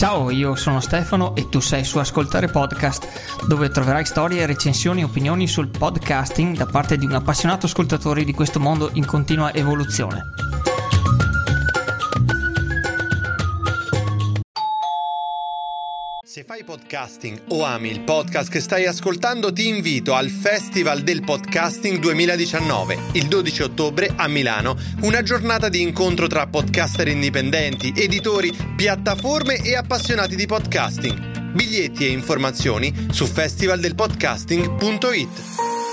Ciao, io sono Stefano e tu sei su Ascoltare Podcast, dove troverai storie, recensioni e opinioni sul podcasting da parte di un appassionato ascoltatore di questo mondo in continua evoluzione. Podcasting o ami il podcast che stai ascoltando, ti invito al Festival del Podcasting 2019, il 12 ottobre a Milano, una giornata di incontro tra podcaster indipendenti, editori, piattaforme e appassionati di podcasting. Biglietti e informazioni su festivaldelpodcasting.it.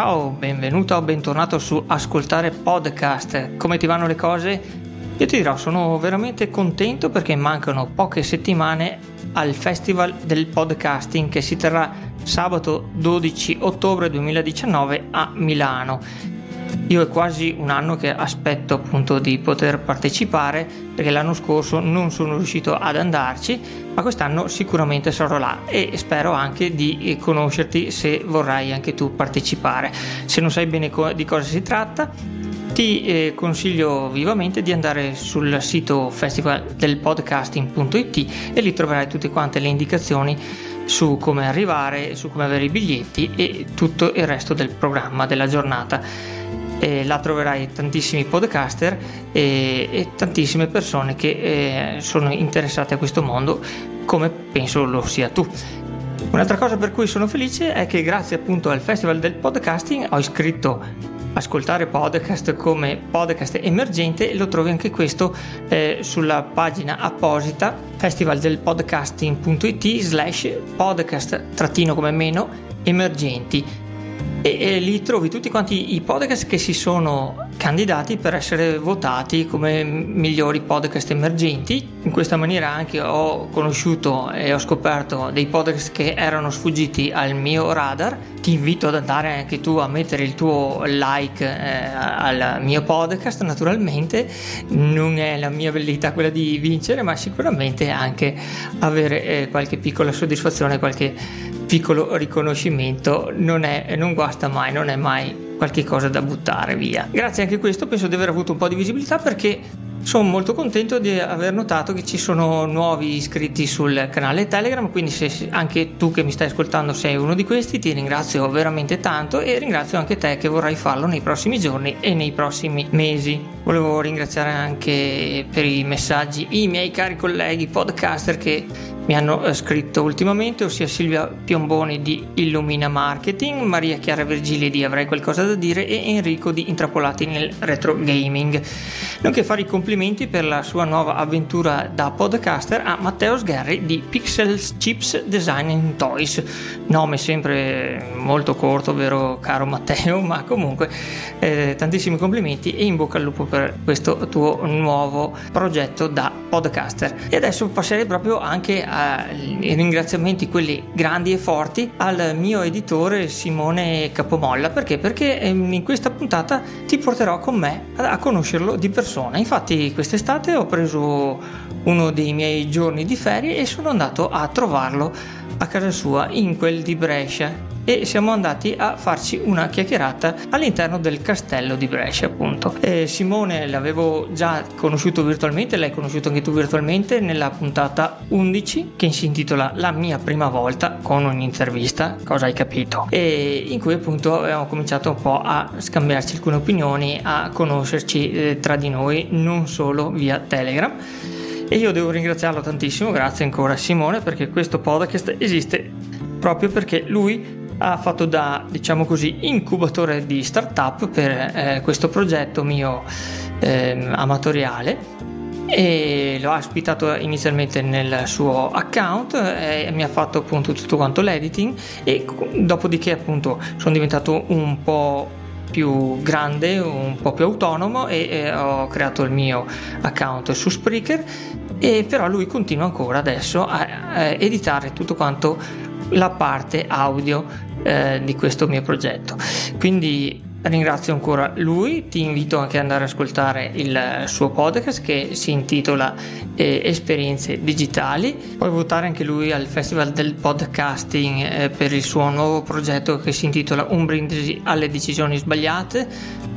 Ciao, benvenuto o bentornato su Ascoltare Podcast. Come ti vanno le cose? Io ti dirò, sono veramente contento perché mancano poche settimane al Festival del Podcasting che si terrà sabato 12 ottobre 2019 a Milano io è quasi un anno che aspetto appunto di poter partecipare perché l'anno scorso non sono riuscito ad andarci, ma quest'anno sicuramente sarò là e spero anche di conoscerti se vorrai anche tu partecipare. Se non sai bene di cosa si tratta, ti eh, consiglio vivamente di andare sul sito festivaldelpodcasting.it e lì troverai tutte quante le indicazioni su come arrivare, su come avere i biglietti e tutto il resto del programma della giornata e là troverai tantissimi podcaster e, e tantissime persone che eh, sono interessate a questo mondo come penso lo sia tu. Un'altra cosa per cui sono felice è che grazie appunto al Festival del Podcasting ho iscritto ascoltare podcast come podcast emergente lo trovi anche questo eh, sulla pagina apposita festivaldelpodcasting.it slash podcast trattino come meno emergenti e, e, lì trovi tutti quanti i podcast che si sono candidati per essere votati come migliori podcast emergenti. In questa maniera anche ho conosciuto e ho scoperto dei podcast che erano sfuggiti al mio radar. Ti invito ad andare anche tu a mettere il tuo like eh, al mio podcast, naturalmente. Non è la mia velleità quella di vincere, ma sicuramente anche avere eh, qualche piccola soddisfazione, qualche piccolo riconoscimento non, è, non guasta mai, non è mai qualche cosa da buttare via. Grazie anche a questo penso di aver avuto un po' di visibilità perché sono molto contento di aver notato che ci sono nuovi iscritti sul canale Telegram, quindi se anche tu che mi stai ascoltando sei uno di questi, ti ringrazio veramente tanto e ringrazio anche te che vorrai farlo nei prossimi giorni e nei prossimi mesi. Volevo ringraziare anche per i messaggi i miei cari colleghi podcaster che mi hanno eh, scritto ultimamente, ossia Silvia Piomboni di Illumina Marketing, Maria Chiara Virgili di Avrei qualcosa da dire e Enrico di Intrappolati nel Retro Gaming. Nonché fare i complimenti per la sua nuova avventura da podcaster a Matteo Sgherri di Pixels Chips Design Toys. Nome sempre molto corto, vero caro Matteo, ma comunque eh, tantissimi complimenti e in bocca al lupo per questo tuo nuovo progetto da podcaster. E adesso passerei proprio anche a i ringraziamenti quelli grandi e forti al mio editore Simone Capomolla perché? Perché ehm, in questa puntata ti porterò con me a conoscerlo di persona. Infatti quest'estate ho preso uno dei miei giorni di ferie e sono andato a trovarlo a casa sua in quel di Brescia e siamo andati a farci una chiacchierata all'interno del castello di Brescia appunto. E Simone l'avevo già conosciuto virtualmente, l'hai conosciuto anche tu virtualmente nella puntata 11 che si intitola La mia prima volta con un'intervista, cosa hai capito? E in cui appunto abbiamo cominciato un po' a scambiarci alcune opinioni, a conoscerci eh, tra di noi non solo via Telegram. E io devo ringraziarlo tantissimo, grazie ancora Simone, perché questo podcast esiste proprio perché lui ha fatto da, diciamo così, incubatore di startup per eh, questo progetto mio eh, amatoriale. E l'ho ospitato inizialmente nel suo account e mi ha fatto appunto tutto quanto l'editing. E dopodiché appunto sono diventato un po' più grande, un po' più autonomo e, e ho creato il mio account su Spreaker e però lui continua ancora adesso a, a editare tutto quanto la parte audio eh, di questo mio progetto. Quindi ringrazio ancora lui, ti invito anche ad andare ad ascoltare il suo podcast che si intitola eh, Esperienze Digitali, puoi votare anche lui al Festival del Podcasting eh, per il suo nuovo progetto che si intitola Un brindisi alle decisioni sbagliate,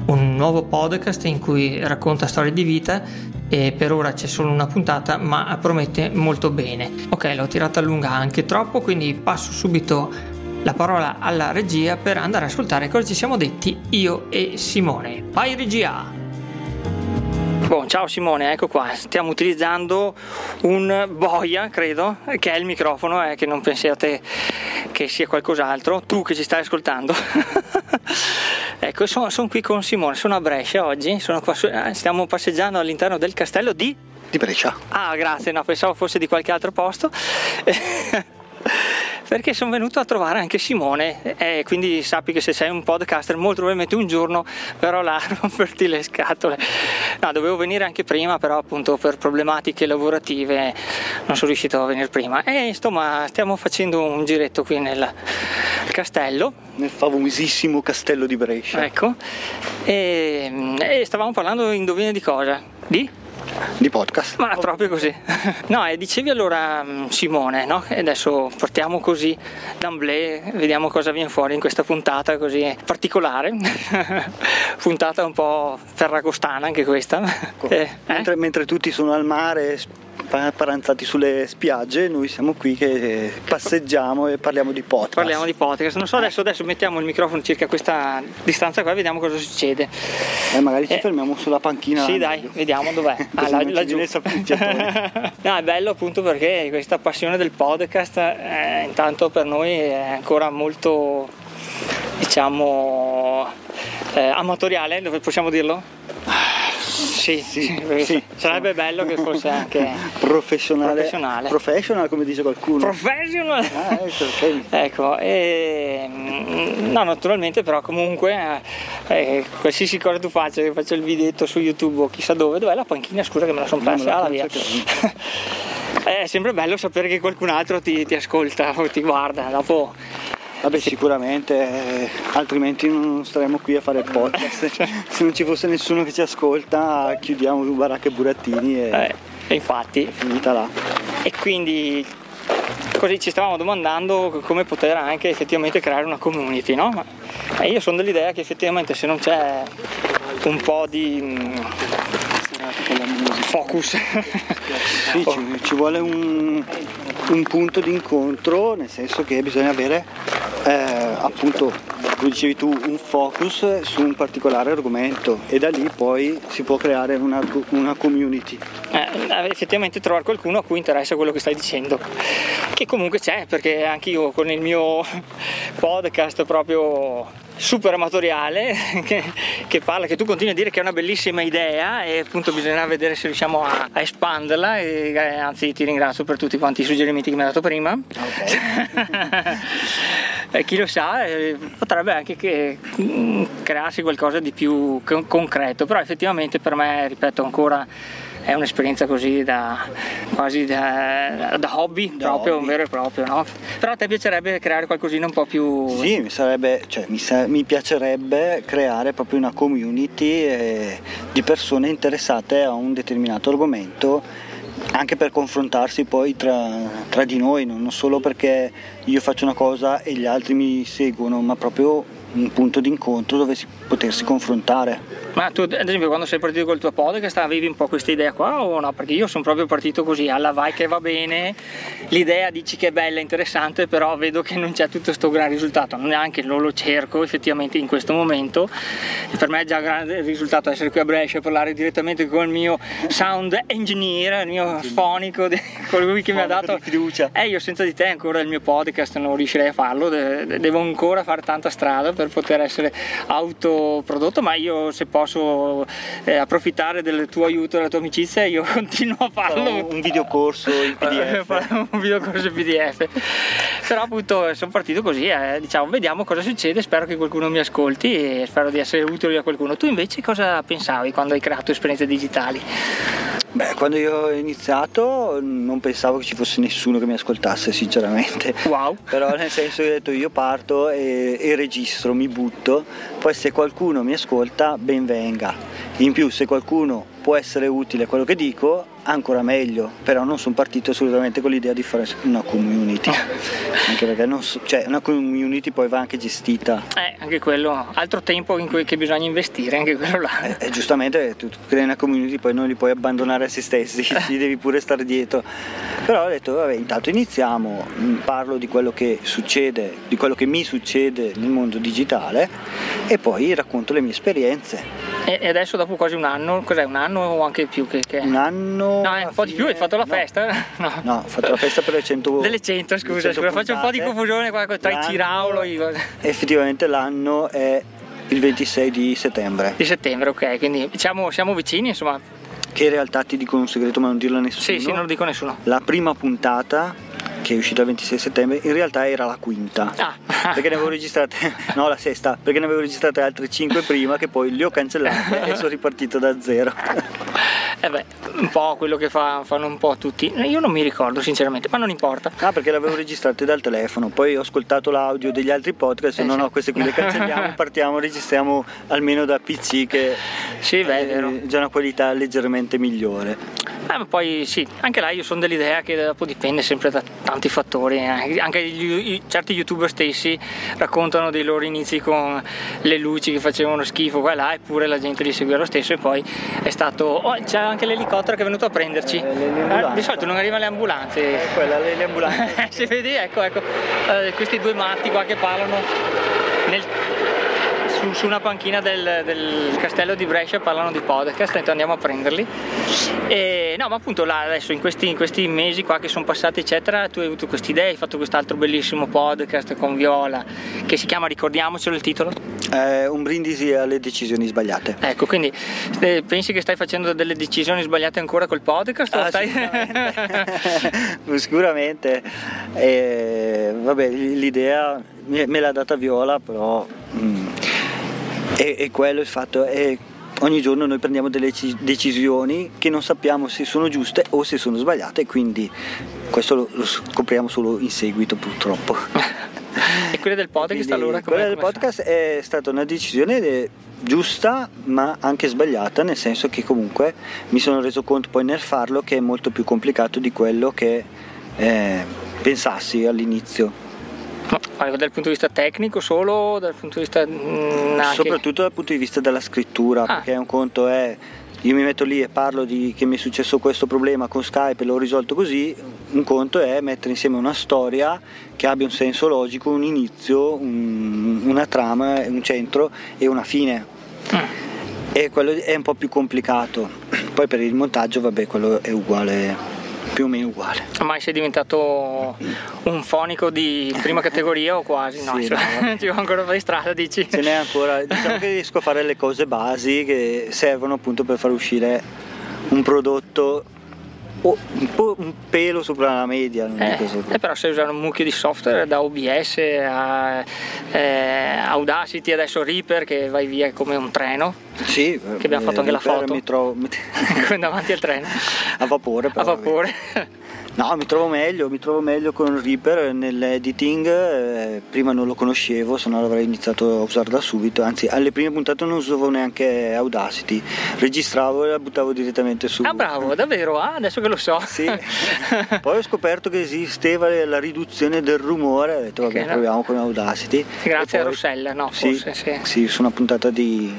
un nuovo podcast in cui racconta storie di vita e per ora c'è solo una puntata ma promette molto bene. Ok, l'ho tirata a lunga anche troppo, quindi passo subito la parola alla regia per andare ad ascoltare cosa ci siamo detti io e Simone. Vai regia! Bon, ciao Simone, ecco qua, stiamo utilizzando un boia, credo, che è il microfono, eh, che non pensiate che sia qualcos'altro, tu che ci stai ascoltando. ecco, sono, sono, qui con Simone, sono a Brescia oggi, su, eh, stiamo passeggiando all'interno del castello di... Di Brescia. Ah, grazie, no, pensavo fosse di qualche altro posto. perché sono venuto a trovare anche Simone e quindi sappi che se sei un podcaster molto probabilmente un giorno verrò là a romperti le scatole. No, dovevo venire anche prima, però appunto per problematiche lavorative non sono riuscito a venire prima. E insomma stiamo facendo un giretto qui nel castello. Nel famosissimo castello di Brescia. Ecco, e, e stavamo parlando, indovina di cosa? Di? Di podcast. Ma proprio così. No, e dicevi allora mm, Simone, no? E adesso partiamo così d'amblè, vediamo cosa viene fuori in questa puntata così particolare. puntata un po' ferragostana anche questa. Ecco. Eh, mentre, eh? mentre tutti sono al mare paranzati sulle spiagge, noi siamo qui che passeggiamo e parliamo di podcast. Parliamo di podcast. Non so, adesso, adesso mettiamo il microfono circa questa distanza qua e vediamo cosa succede. Eh, magari ci eh, fermiamo sulla panchina. Sì, dai, meglio. vediamo dov'è. ah, là, laggiù. no, è bello appunto perché questa passione del podcast eh, intanto per noi è ancora molto, diciamo, eh, amatoriale, dove possiamo dirlo? Sì, sì, sì, sarebbe bello che fosse anche professionale. Professionale, professional come dice qualcuno. Professional! Ah, ecco, okay. ecco e, mm, no, naturalmente però comunque eh, eh, qualsiasi cosa tu faccia, che faccia il videetto su YouTube o chissà dove, dov'è la panchina? Scusa che me la sono persa, ah, via. è sempre bello sapere che qualcun altro ti, ti ascolta o ti guarda, dopo Vabbè sicuramente, eh, altrimenti non staremmo qui a fare il podcast. Se non ci fosse nessuno che ci ascolta chiudiamo Baracca e Burattini e, eh, infatti finita là. E quindi così ci stavamo domandando come poter anche effettivamente creare una community, no? Ma io sono dell'idea che effettivamente se non c'è un po' di mm, focus sì, ci, ci vuole un, un punto di incontro nel senso che bisogna avere eh, appunto come dicevi tu un focus su un particolare argomento e da lì poi si può creare una, una community. Eh, effettivamente trovare qualcuno a cui interessa quello che stai dicendo che comunque c'è perché anche io con il mio podcast proprio super amatoriale che, che, parla, che tu continui a dire che è una bellissima idea e appunto bisognerà vedere se riusciamo a, a espanderla e eh, anzi ti ringrazio per tutti quanti i suggerimenti che mi hai dato prima. Okay. e chi lo sa eh, potrebbe anche che, mm, crearsi qualcosa di più concreto, però effettivamente per me, ripeto ancora, è un'esperienza così da quasi da, da hobby, da proprio hobby. vero e proprio, no? Però a te piacerebbe creare qualcosina un po' più. Sì, mi, sarebbe, cioè, mi, sa- mi piacerebbe creare proprio una community eh, di persone interessate a un determinato argomento anche per confrontarsi poi tra, tra, di noi, non solo perché io faccio una cosa e gli altri mi seguono, ma proprio un punto di incontro dove si, potersi confrontare. Ma tu ad esempio quando sei partito col tuo podcast avevi un po' questa idea qua o no? Perché io sono proprio partito così, alla vai che va bene, l'idea dici che è bella, interessante, però vedo che non c'è tutto questo gran risultato, neanche lo, lo cerco effettivamente in questo momento. E per me è già un grande risultato essere qui a Brescia e parlare direttamente con il mio sound engineer, il mio fonico, colui che mi ha dato fiducia. Eh, io senza di te ancora il mio podcast non riuscirei a farlo, devo ancora fare tanta strada per poter essere autoprodotto, ma io se posso eh, approfittare del tuo aiuto e della tua amicizia, io continuo a farlo. Un videocorso in PDF. un videocorso in PDF. Però appunto sono partito così, eh, diciamo, vediamo cosa succede, spero che qualcuno mi ascolti e spero di essere utile a qualcuno. Tu invece cosa pensavi quando hai creato esperienze digitali? Beh, quando io ho iniziato non pensavo che ci fosse nessuno che mi ascoltasse, sinceramente. Wow. Però nel senso che ho detto io parto e, e registro, mi butto, poi se qualcuno mi ascolta, ben venga. In più, se qualcuno può essere utile quello che dico, ancora meglio, però non sono partito assolutamente con l'idea di fare una community, anche perché so, cioè, una community poi va anche gestita. Eh, anche quello, altro tempo in cui bisogna investire, anche quello là. Eh, eh, giustamente tu crei una community poi non li puoi abbandonare a se stessi, ci devi pure stare dietro. Però ho detto, vabbè, intanto iniziamo, mm, parlo di quello che succede, di quello che mi succede nel mondo digitale e poi racconto le mie esperienze. E adesso dopo quasi un anno, cos'è un anno o anche più? Che, che... Un anno? No, un po' di più, hai fatto la no. festa? No. no, ho fatto la festa per le 100 Delle 100, scusa, 100 scusa faccio un po' di confusione qua tra i Ciraulo. Io. Effettivamente l'anno è il 26 di settembre. Di settembre, ok, quindi diciamo siamo vicini, insomma. Che in realtà ti dico un segreto ma non dirlo a nessuno. Sì, sì, non lo dico a nessuno. La prima puntata che è uscita il 26 settembre, in realtà era la quinta. Ah. perché ne avevo registrate, no la sesta, perché ne avevo registrate altre 5 prima che poi le ho cancellate e sono ripartito da zero. Eh beh, un po' quello che fa, fanno un po' tutti. Io non mi ricordo sinceramente, ma non importa. Ah, perché l'avevo registrate dal telefono, poi ho ascoltato l'audio degli altri podcast eh, no, sì. no, queste qui le cancelliamo, partiamo, registriamo almeno da PC che sì, beh, è già una qualità leggermente migliore. Eh, ma poi sì, anche là io sono dell'idea che dopo dipende sempre da tanti fattori, eh. anche gli, certi youtuber stessi raccontano dei loro inizi con le luci che facevano schifo qua e là, eppure la gente li seguiva lo stesso e poi è stato... Oh, c'è anche l'elicottero che è venuto a prenderci. Eh, di solito non arrivano le ambulanze. Eh, quella, le, le ambulanze. si vede, ecco, ecco, eh, questi due matti qua che parlano nel, su, su, una panchina del, del, castello di Brescia parlano di podcast, intanto andiamo a prenderli. E, no, ma appunto là adesso in questi, in questi mesi qua che sono passati, eccetera, tu hai avuto questa idea, hai fatto quest'altro bellissimo podcast con Viola che si chiama, ricordiamocelo il titolo? Eh, un brindisi alle decisioni sbagliate. Ecco, quindi eh, pensi che stai facendo delle decisioni sbagliate ancora col podcast? Ah, stai... Sicuramente. sicuramente. Eh, vabbè, l'idea me l'ha data Viola, però mm, è, è, quello il fatto. È, ogni giorno noi prendiamo delle decisioni che non sappiamo se sono giuste o se sono sbagliate, quindi questo lo, lo scopriamo solo in seguito purtroppo. e quella del podcast Quindi, allora? Quella del podcast è stata una decisione giusta ma anche sbagliata nel senso che comunque mi sono reso conto poi nel farlo che è molto più complicato di quello che eh, pensassi all'inizio. Dal punto di vista tecnico solo? Dal punto di vista... Mm, anche... Soprattutto dal punto di vista della scrittura, ah. perché un conto è io mi metto lì e parlo di che mi è successo questo problema con Skype e l'ho risolto così, un conto è mettere insieme una storia che abbia un senso logico, un inizio, un, una trama, un centro e una fine. Mm. E quello è un po' più complicato. Poi per il montaggio, vabbè, quello è uguale più o meno uguale. Mai sei diventato un fonico di prima categoria o quasi? No, sì, no, ci va ancora di strada, dici? Ce n'è ancora, diciamo che riesco a fare le cose basi che servono appunto per far uscire un prodotto un, po', un pelo sopra la media. Non eh, eh, però sai usare un mucchio di software da OBS a eh, Audacity, adesso Reaper che vai via come un treno. Sì, che abbiamo fatto anche la foto. Mi trovo davanti al treno. A vapore però. A vapore. No, mi trovo meglio, mi trovo meglio con Reaper nell'editing, eh, prima non lo conoscevo, se no l'avrei iniziato a usare da subito, anzi alle prime puntate non usavo neanche Audacity, registravo e la buttavo direttamente su. Ah bravo, davvero? Ah, adesso che lo so. Sì, poi ho scoperto che esisteva la riduzione del rumore, ho detto vabbè okay, proviamo con Audacity. Grazie poi, a Rossella, no? Forse, sì, sì. sì, su una puntata di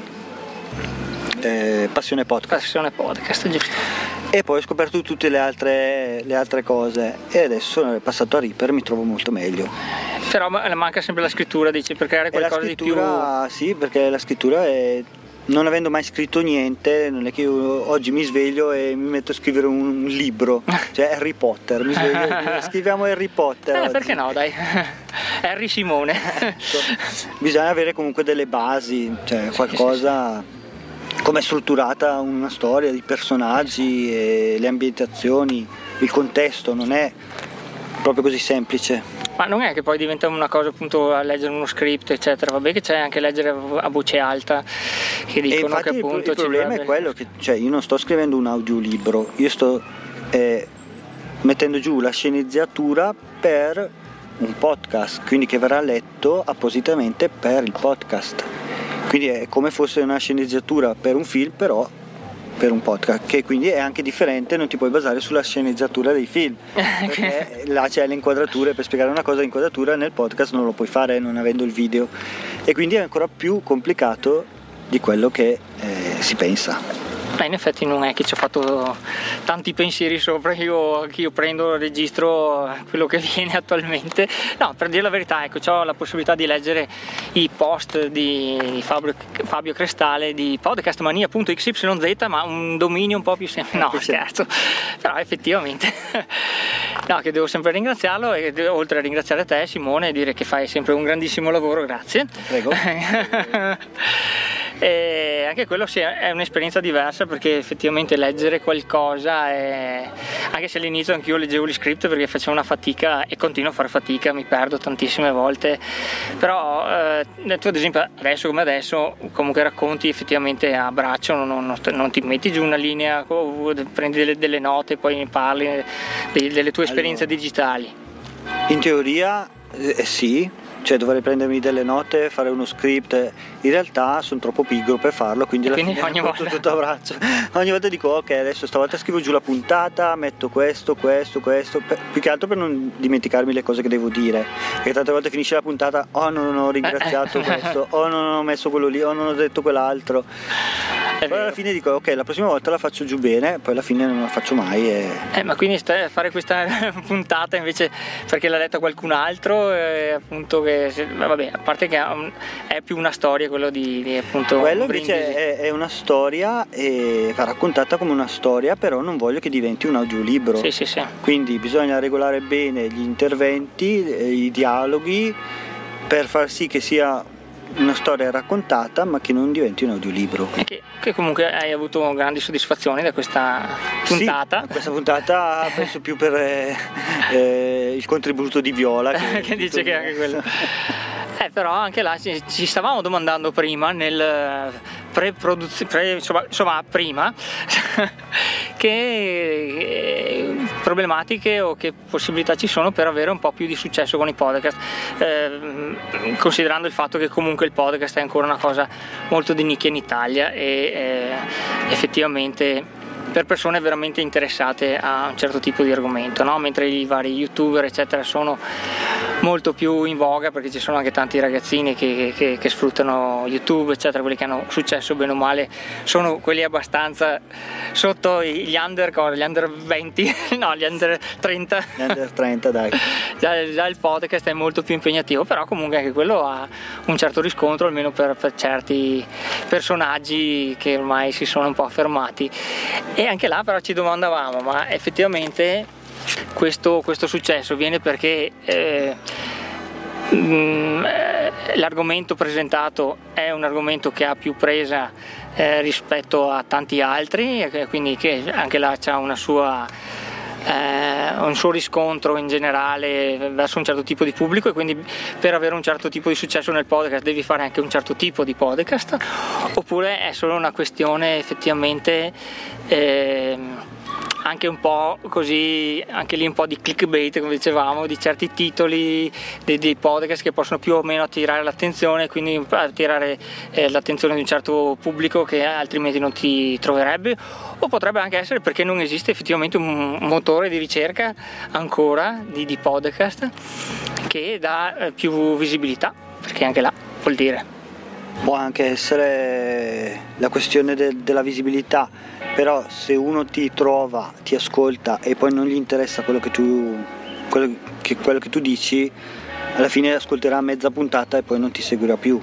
eh, Passione Podcast. Passione Podcast, giusto e poi ho scoperto tutte le altre, le altre cose e adesso passato a Reaper mi trovo molto meglio. Però manca sempre la scrittura, dici, per creare qualcosa di più... Sì, perché la scrittura è non avendo mai scritto niente, non è che io oggi mi sveglio e mi metto a scrivere un libro, cioè Harry Potter, mi sveglio, scriviamo Harry Potter. Eh, perché no, dai, Harry Simone. ecco. Bisogna avere comunque delle basi, cioè qualcosa... Sì, sì, sì come è strutturata una storia, i personaggi, le ambientazioni, il contesto, non è proprio così semplice. Ma non è che poi diventa una cosa appunto a leggere uno script, eccetera, vabbè che c'è anche leggere a voce alta che dicono che appunto il, il problema è quello che cioè, io non sto scrivendo un audiolibro, io sto eh, mettendo giù la sceneggiatura per un podcast, quindi che verrà letto appositamente per il podcast. Quindi è come fosse una sceneggiatura per un film, però per un podcast, che quindi è anche differente, non ti puoi basare sulla sceneggiatura dei film, perché là c'è le inquadrature, per spiegare una cosa l'inquadratura nel podcast non lo puoi fare non avendo il video. E quindi è ancora più complicato di quello che eh, si pensa. Beh, in effetti non è che ci ho fatto tanti pensieri sopra, io, io prendo, registro quello che viene attualmente. No, per dire la verità, ecco, ho la possibilità di leggere i post di Fabio, Fabio Crestale di podcastmania.xyz, ma un dominio un po' più semplice. No, scherzo, però effettivamente no, che devo sempre ringraziarlo e oltre a ringraziare te Simone dire che fai sempre un grandissimo lavoro, grazie. Prego. E anche quello sì, è un'esperienza diversa perché effettivamente leggere qualcosa è... anche se all'inizio anch'io leggevo gli script perché facevo una fatica e continuo a fare fatica mi perdo tantissime volte però eh, tu ad esempio adesso come adesso comunque racconti effettivamente a braccio non, non, non ti metti giù una linea prendi delle, delle note poi ne parli delle tue esperienze allora, digitali. In teoria eh, sì cioè dovrei prendermi delle note, fare uno script, in realtà sono troppo pigro per farlo, quindi, alla quindi ogni volta. tutto a braccio. ogni volta dico ok, adesso stavolta scrivo giù la puntata, metto questo, questo, questo, per, più che altro per non dimenticarmi le cose che devo dire, perché tante volte finisce la puntata, oh non ho ringraziato questo, oh non ho messo quello lì, oh non ho detto quell'altro. Poi alla fine dico ok, la prossima volta la faccio giù bene, poi alla fine non la faccio mai. E... Eh, ma quindi fare questa puntata invece perché l'ha letta qualcun altro, eh, appunto che, vabbè, a parte che è più una storia quello di, di appunto... Quello invece è, è, una storia e va raccontata come una storia, però non voglio che diventi un audiolibro. Sì, sì, sì. Quindi bisogna regolare bene gli interventi, eh, i dialoghi, per far sì che sia una storia raccontata ma che non diventi un audiolibro. E che, che comunque hai avuto grandi soddisfazioni da questa puntata. Sì, questa puntata penso più per eh, eh, il contributo di Viola. Che, che dice che anche quello. Eh, però anche là ci, ci stavamo domandando prima nel pre-produzione, pre, insomma, insomma, prima, che eh, problematiche o che possibilità ci sono per avere un po' più di successo con i podcast, eh, considerando il fatto che comunque il podcast è ancora una cosa molto di nicchia in Italia e eh, effettivamente per persone veramente interessate a un certo tipo di argomento, no? mentre i vari youtuber eccetera sono molto più in voga perché ci sono anche tanti ragazzini che, che, che, sfruttano YouTube eccetera, quelli che hanno successo bene o male sono quelli abbastanza sotto gli under, gli under 20, no gli under 30. Gli under 30 dai. già, già, il podcast è molto più impegnativo, però comunque anche quello ha un certo riscontro almeno per, per certi personaggi che ormai si sono un po' affermati. E e anche là però ci domandavamo, ma effettivamente questo, questo successo viene perché eh, mm, eh, l'argomento presentato è un argomento che ha più presa eh, rispetto a tanti altri, quindi che anche là c'è una sua eh, un suo riscontro in generale verso un certo tipo di pubblico e quindi per avere un certo tipo di successo nel podcast devi fare anche un certo tipo di podcast oppure è solo una questione effettivamente eh, anche un po' così, anche lì un po' di clickbait come dicevamo, di certi titoli dei, dei podcast che possono più o meno attirare l'attenzione, quindi attirare eh, l'attenzione di un certo pubblico che altrimenti non ti troverebbe, o potrebbe anche essere perché non esiste effettivamente un motore di ricerca ancora di, di podcast che dà eh, più visibilità, perché anche là vuol dire. Può anche essere la questione de- della visibilità però se uno ti trova, ti ascolta e poi non gli interessa quello che tu, quello che, quello che tu dici, alla fine ascolterà mezza puntata e poi non ti seguirà più.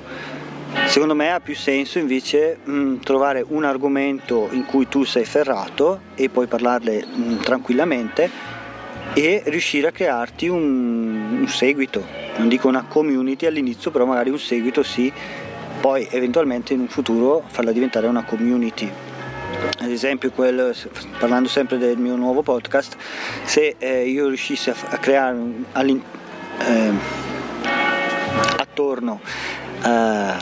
Secondo me ha più senso invece mh, mm, trovare un argomento in cui tu sei ferrato e puoi parlarle mh, mm, tranquillamente e riuscire a crearti un, un, seguito, non dico una community all'inizio, però magari un seguito sì, poi eventualmente in un futuro farla diventare una community. Ad esempio quel, parlando sempre del mio nuovo podcast se eh, io riuscissi a, a creare eh, attorno a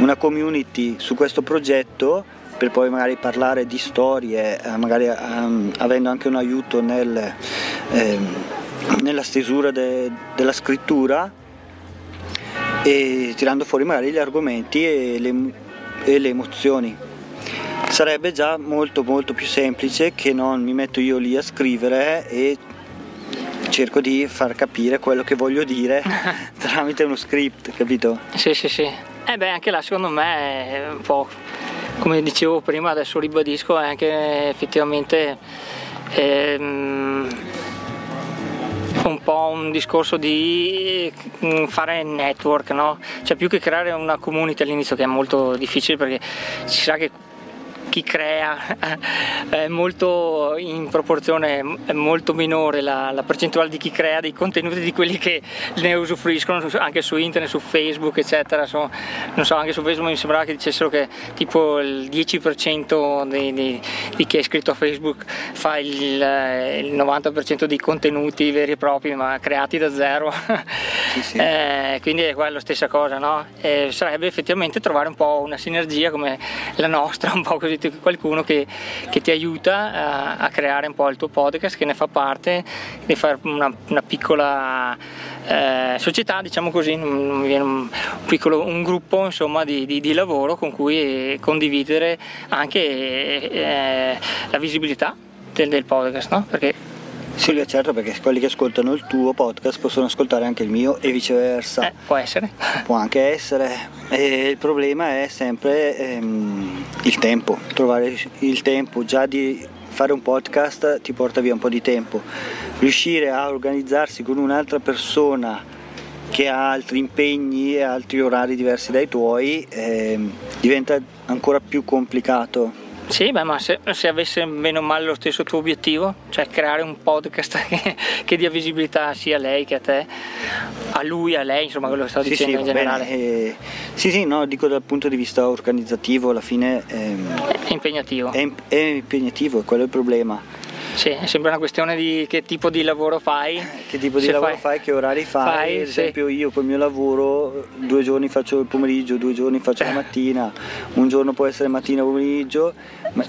una community su questo progetto per poi magari parlare di storie, eh, magari um, avendo anche un aiuto nel, eh, nella stesura de, della scrittura e tirando fuori magari gli argomenti e le, e le emozioni. Sarebbe già molto molto più semplice che non mi metto io lì a scrivere e cerco di far capire quello che voglio dire tramite uno script, capito? Sì, sì, sì. Eh beh, anche là secondo me è un po' come dicevo prima, adesso ribadisco, è anche effettivamente ehm, un po' un discorso di mm, fare network, no? Cioè più che creare una community all'inizio che è molto difficile perché si sa che chi crea è molto in proporzione è molto minore la, la, percentuale di chi crea dei contenuti di quelli che ne usufruiscono anche su internet, su Facebook eccetera Insomma, non so anche su Facebook mi sembrava che dicessero che tipo il 10% di, di, di chi è iscritto a Facebook fa il, il, 90% dei contenuti veri e propri ma creati da zero sì, sì. Eh, quindi è quello stessa cosa no? sarebbe effettivamente trovare un po' una sinergia come la nostra un po' così qualcuno che, che ti aiuta a, a, creare un po' il tuo podcast, che ne fa parte, di fare una, una piccola eh, società, diciamo così, un, un, piccolo, un gruppo insomma, di, di, di, lavoro con cui condividere anche eh, la visibilità del, del podcast, no? Perché sì, certo, perché quelli che ascoltano il tuo podcast possono ascoltare anche il mio e viceversa. Eh, può essere. Può anche essere. E il problema è sempre ehm, il tempo. Trovare il tempo già di fare un podcast ti porta via un po' di tempo. Riuscire a organizzarsi con un'altra persona che ha altri impegni e altri orari diversi dai tuoi ehm, diventa ancora più complicato sì, beh, ma se, se, avesse meno male lo stesso tuo obiettivo, cioè creare un podcast che, che, dia visibilità sia a lei che a te, a lui, a lei, insomma quello che sto sì, dicendo sì, in generale. Eh, sì, sì, no, dico dal punto di vista organizzativo alla fine... Ehm, è impegnativo. È, è impegnativo, è quello il problema. Sì, è sempre una questione di che tipo di lavoro fai. Che tipo di lavoro fai, fai, che orari fai. fai Ad esempio sì. io col mio lavoro due giorni faccio il pomeriggio, due giorni faccio la mattina, un giorno può essere mattina o pomeriggio,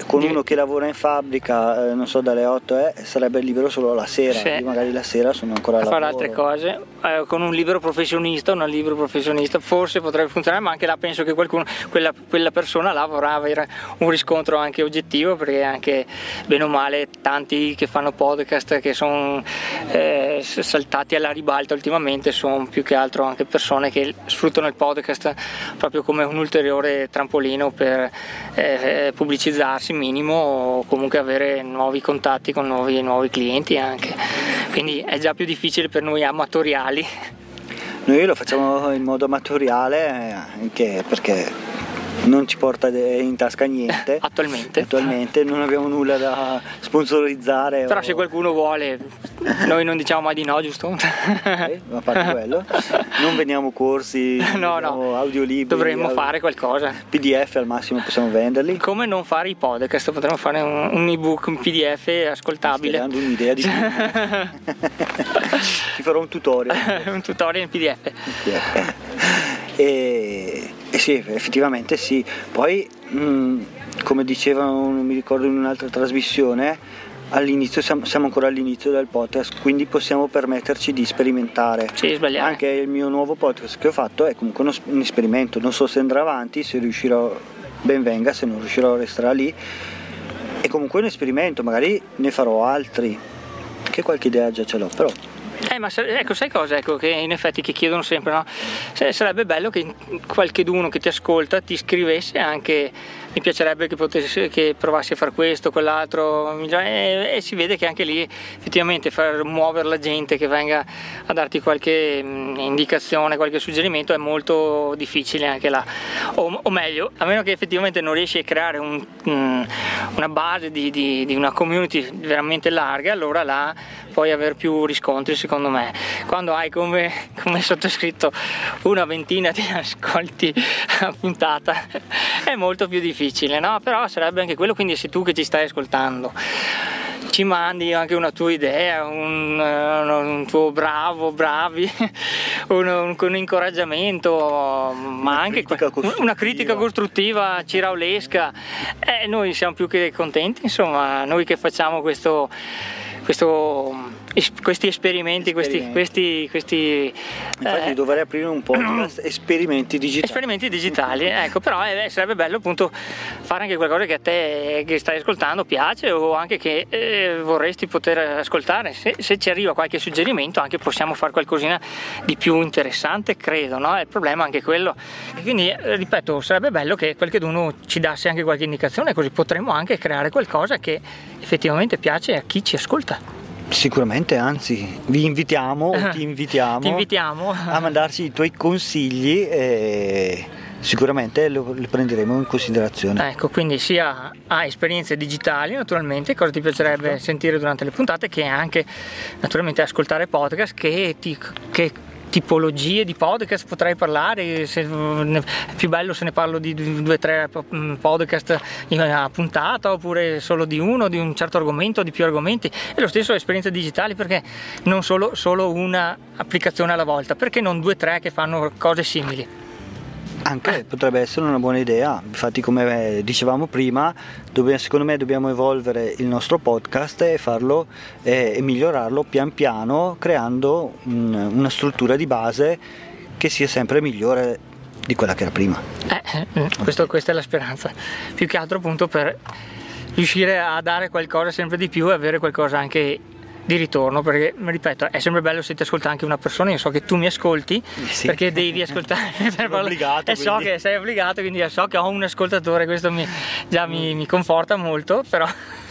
con uno che lavora in fabbrica, eh, non so, dalle 8 eh, sarebbe libero solo la sera, sì. magari la sera sono ancora a, a fare altre cose. Eh, con un libero professionista, una libero professionista forse potrebbe funzionare, ma anche là penso che qualcuno, quella, quella persona là vorrà avere un riscontro anche oggettivo, perché anche bene o male tanti tutti che fanno podcast che sono eh, saltati alla ribalta ultimamente sono più che altro anche persone che sfruttano il podcast proprio come un ulteriore trampolino per eh, pubblicizzarsi minimo o comunque avere nuovi contatti con nuovi, nuovi clienti anche. Quindi è già più difficile per noi amatoriali. Noi lo facciamo in modo amatoriale anche perché non ci porta in tasca niente. Attualmente. Attualmente non abbiamo nulla da sponsorizzare. Però o... se qualcuno vuole, noi non diciamo mai di no, giusto? Okay, a parte quello. Non veniamo corsi, no, no. audiolibri. Dovremmo audio... fare qualcosa. PDF al massimo possiamo venderli. Come non fare i podcast? Potremmo fare un, un ebook, un PDF ascoltabile. Mi stai dando un'idea di Ti farò un tutorial. un tutorial in PDF. PDF. E eh sì, effettivamente sì. Poi, mh, mm, come dicevano, non mi ricordo in un'altra trasmissione, all'inizio siamo, siamo, ancora all'inizio del podcast, quindi possiamo permetterci di sperimentare. Sì, Anche il mio nuovo podcast che ho fatto è comunque uno, un esperimento, non so se andrà avanti, se riuscirò ben venga, se non riuscirò resterà lì. È comunque un esperimento, magari ne farò altri, che qualche idea già ce l'ho, però eh, ma ecco, sai cosa? Ecco, che in effetti che chiedono sempre, no? Sarebbe bello che qualcheduno che ti ascolta ti scrivesse anche mi piacerebbe che, potesse, che provassi a fare questo, quell'altro e, e, si vede che anche lì effettivamente far muovere la gente che venga a darti qualche indicazione, qualche suggerimento è molto difficile anche là, o, o meglio, a meno che effettivamente non riesci a creare un, una base di, di, di una community veramente larga, allora là puoi avere più riscontri secondo me. Quando hai come, come sottoscritto una ventina di ascolti a puntata è molto più difficile, no? Però sarebbe anche quello, quindi se tu che ci stai ascoltando ci mandi anche una tua idea, un, un tuo bravo, bravi, un, un, un incoraggiamento, ma una anche critica una critica costruttiva ciraulesca. Eh, noi siamo più che contenti, insomma, noi che facciamo questo, questo questi esperimenti, questi, questi, questi infatti eh, dovrei aprire un podcast esperimenti digitali. Esperimenti digitali ecco però eh, sarebbe bello appunto fare anche qualcosa che a te che stai ascoltando piace o anche che eh, vorresti poter ascoltare. Se, se, ci arriva qualche suggerimento anche possiamo fare qualcosina di più interessante credo no? il problema è anche quello. Quindi eh, ripeto sarebbe bello che qualcuno ci dasse anche qualche indicazione così potremmo anche creare qualcosa che effettivamente piace a chi ci ascolta Sicuramente, anzi, vi invitiamo, ti invitiamo, ti invitiamo. a mandarci i tuoi consigli e sicuramente li prenderemo in considerazione. Ecco, quindi sia a esperienze digitali naturalmente, cosa ti piacerebbe certo. sentire durante le puntate, che anche naturalmente ascoltare podcast che, ti, che tipologie di podcast potrei parlare, se, è più bello se ne parlo di due o tre mm, podcast a puntata oppure solo di uno, di un certo argomento, di più argomenti e lo stesso esperienze digitali perché non solo, solo una applicazione alla volta, perché non due o tre che fanno cose simili. Anche. Potrebbe essere una buona idea, infatti come dicevamo prima, dobbiamo, secondo me dobbiamo evolvere il nostro podcast e farlo eh, e migliorarlo pian piano creando un, una struttura di base che sia sempre migliore di quella che era prima. Eh, eh, questo, questa è la speranza, più che altro appunto per riuscire a dare qualcosa sempre di più e avere qualcosa anche di ritorno perché ripeto è sempre bello se ti ascolta anche una persona io so che tu mi ascolti sì. perché devi ascoltare Sono obbligato, e so che sei obbligato quindi so che ho un ascoltatore questo mi, già mi, mi conforta molto però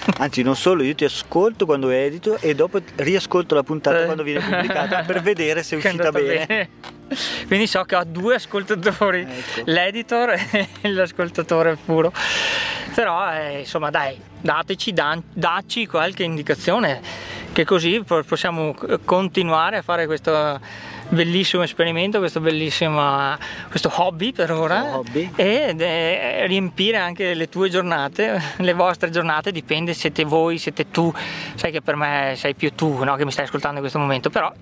Anzi, non solo, io ti ascolto quando edito e dopo riascolto la puntata eh. quando viene pubblicata per vedere se è uscita bene. bene. Quindi so che ho due ascoltatori, ecco. l'editor e l'ascoltatore puro. Però, eh, insomma, dai, dateci, dan, dacci qualche indicazione che così possiamo continuare a fare questo bellissimo esperimento, questo bellissimo questo hobby per ora hobby. e eh, riempire anche le tue giornate, le vostre giornate, dipende siete voi, siete tu, sai che per me sei più tu no, che mi stai ascoltando in questo momento, però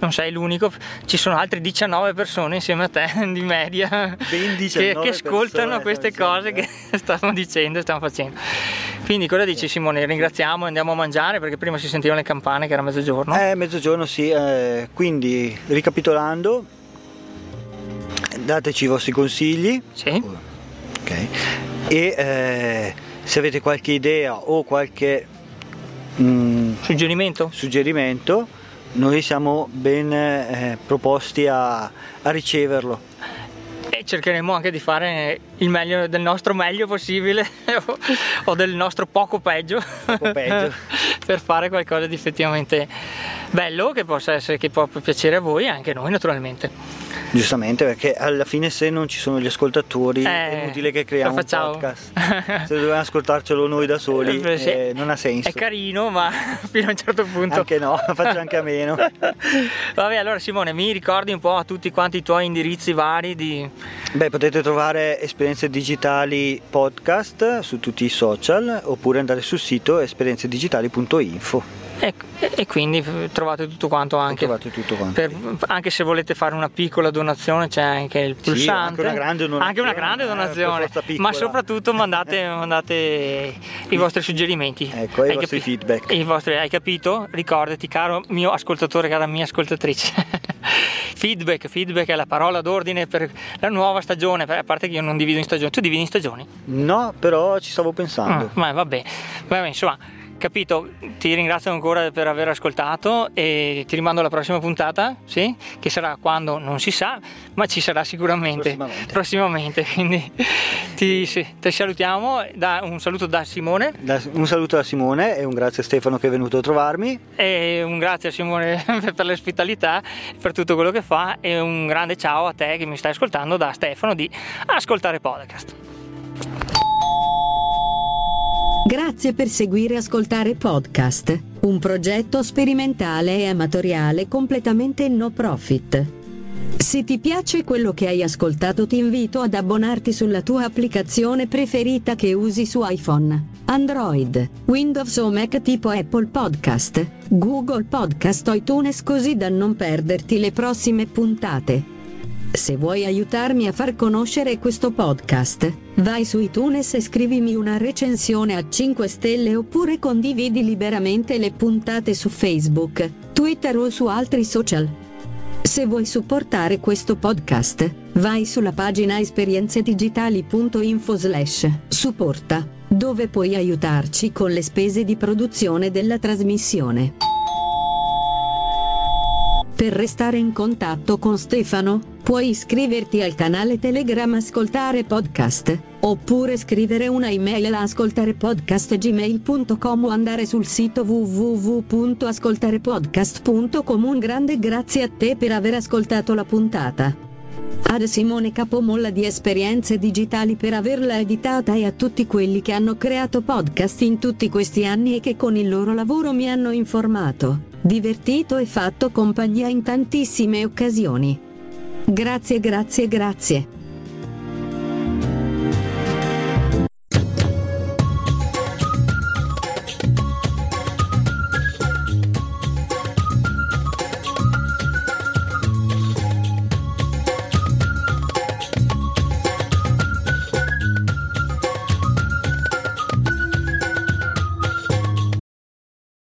non sei l'unico, ci sono altre 19 persone insieme a te di media che, che, ascoltano queste cose che stiamo dicendo e stiamo facendo. Quindi cosa dici Simone? Ringraziamo e andiamo a mangiare perché prima si sentivano le campane che era mezzogiorno. Eh, mezzogiorno sì, eh, quindi ricapitolando, dateci i vostri consigli. Sì. Ok. E eh, se avete qualche idea o qualche mm, suggerimento? suggerimento, noi siamo ben eh, proposti a, a riceverlo cercheremo anche di fare il meglio del nostro meglio possibile o del nostro poco peggio, poco peggio. per fare qualcosa di effettivamente bello che possa essere che può piacere a voi e anche a noi naturalmente. Giustamente, perché alla fine se non ci sono gli ascoltatori eh, è inutile che creiamo un podcast. se dobbiamo ascoltarcelo noi da soli eh, eh, non ha senso. È carino, ma fino a un certo punto. Anche no, faccio anche a meno. Vabbè, allora Simone, mi ricordi un po' a tutti quanti i tuoi indirizzi vari di... Beh, potete trovare esperienze digitali podcast su tutti i social oppure andare sul sito esperienzedigitali.info. E, e, quindi trovate tutto quanto anche. Tutto quanto. Per, anche se volete fare una piccola donazione c'è anche il pulsante. Sì, anche una grande donazione. Anche una grande donazione. Eh, ma soprattutto mandate, mandate, i vostri suggerimenti. Ecco, i vostri feedback. I vostri, hai capito? Ricordati, caro mio ascoltatore, cara mia ascoltatrice. feedback, feedback è la parola d'ordine per la nuova stagione, a parte che io non divido in stagioni. Tu dividi in stagioni? No, però ci stavo pensando. Ah, ma vabbè, vabbè insomma Capito, ti ringrazio ancora per aver ascoltato e ti rimando alla prossima puntata, sì? che sarà quando non si sa, ma ci sarà sicuramente prossimamente. prossimamente. Quindi ti, sì, ti salutiamo, da, un saluto da Simone. Da, un saluto da Simone e un grazie a Stefano che è venuto a trovarmi. E un grazie a Simone per l'ospitalità, per tutto quello che fa e un grande ciao a te che mi stai ascoltando da Stefano di Ascoltare Podcast. Grazie per seguire Ascoltare Podcast, un progetto sperimentale e amatoriale completamente no profit. Se ti piace quello che hai ascoltato ti invito ad abbonarti sulla tua applicazione preferita che usi su iPhone, Android, Windows o Mac tipo Apple Podcast, Google Podcast o iTunes così da non perderti le prossime puntate. Se vuoi aiutarmi a far conoscere questo podcast, vai su iTunes e scrivimi una recensione a 5 stelle oppure condividi liberamente le puntate su Facebook, Twitter o su altri social. Se vuoi supportare questo podcast, vai sulla pagina esperienzedigitali.info slash supporta, dove puoi aiutarci con le spese di produzione della trasmissione. Per restare in contatto con Stefano, puoi iscriverti al canale Telegram Ascoltare Podcast, oppure scrivere una email a ascoltarepodcast.gmail.com o andare sul sito www.ascoltarepodcast.com. Un grande grazie a te per aver ascoltato la puntata. Ad Simone Capomolla di Esperienze Digitali per averla editata e a tutti quelli che hanno creato podcast in tutti questi anni e che con il loro lavoro mi hanno informato divertito e fatto compagnia in tantissime occasioni. Grazie, grazie, grazie.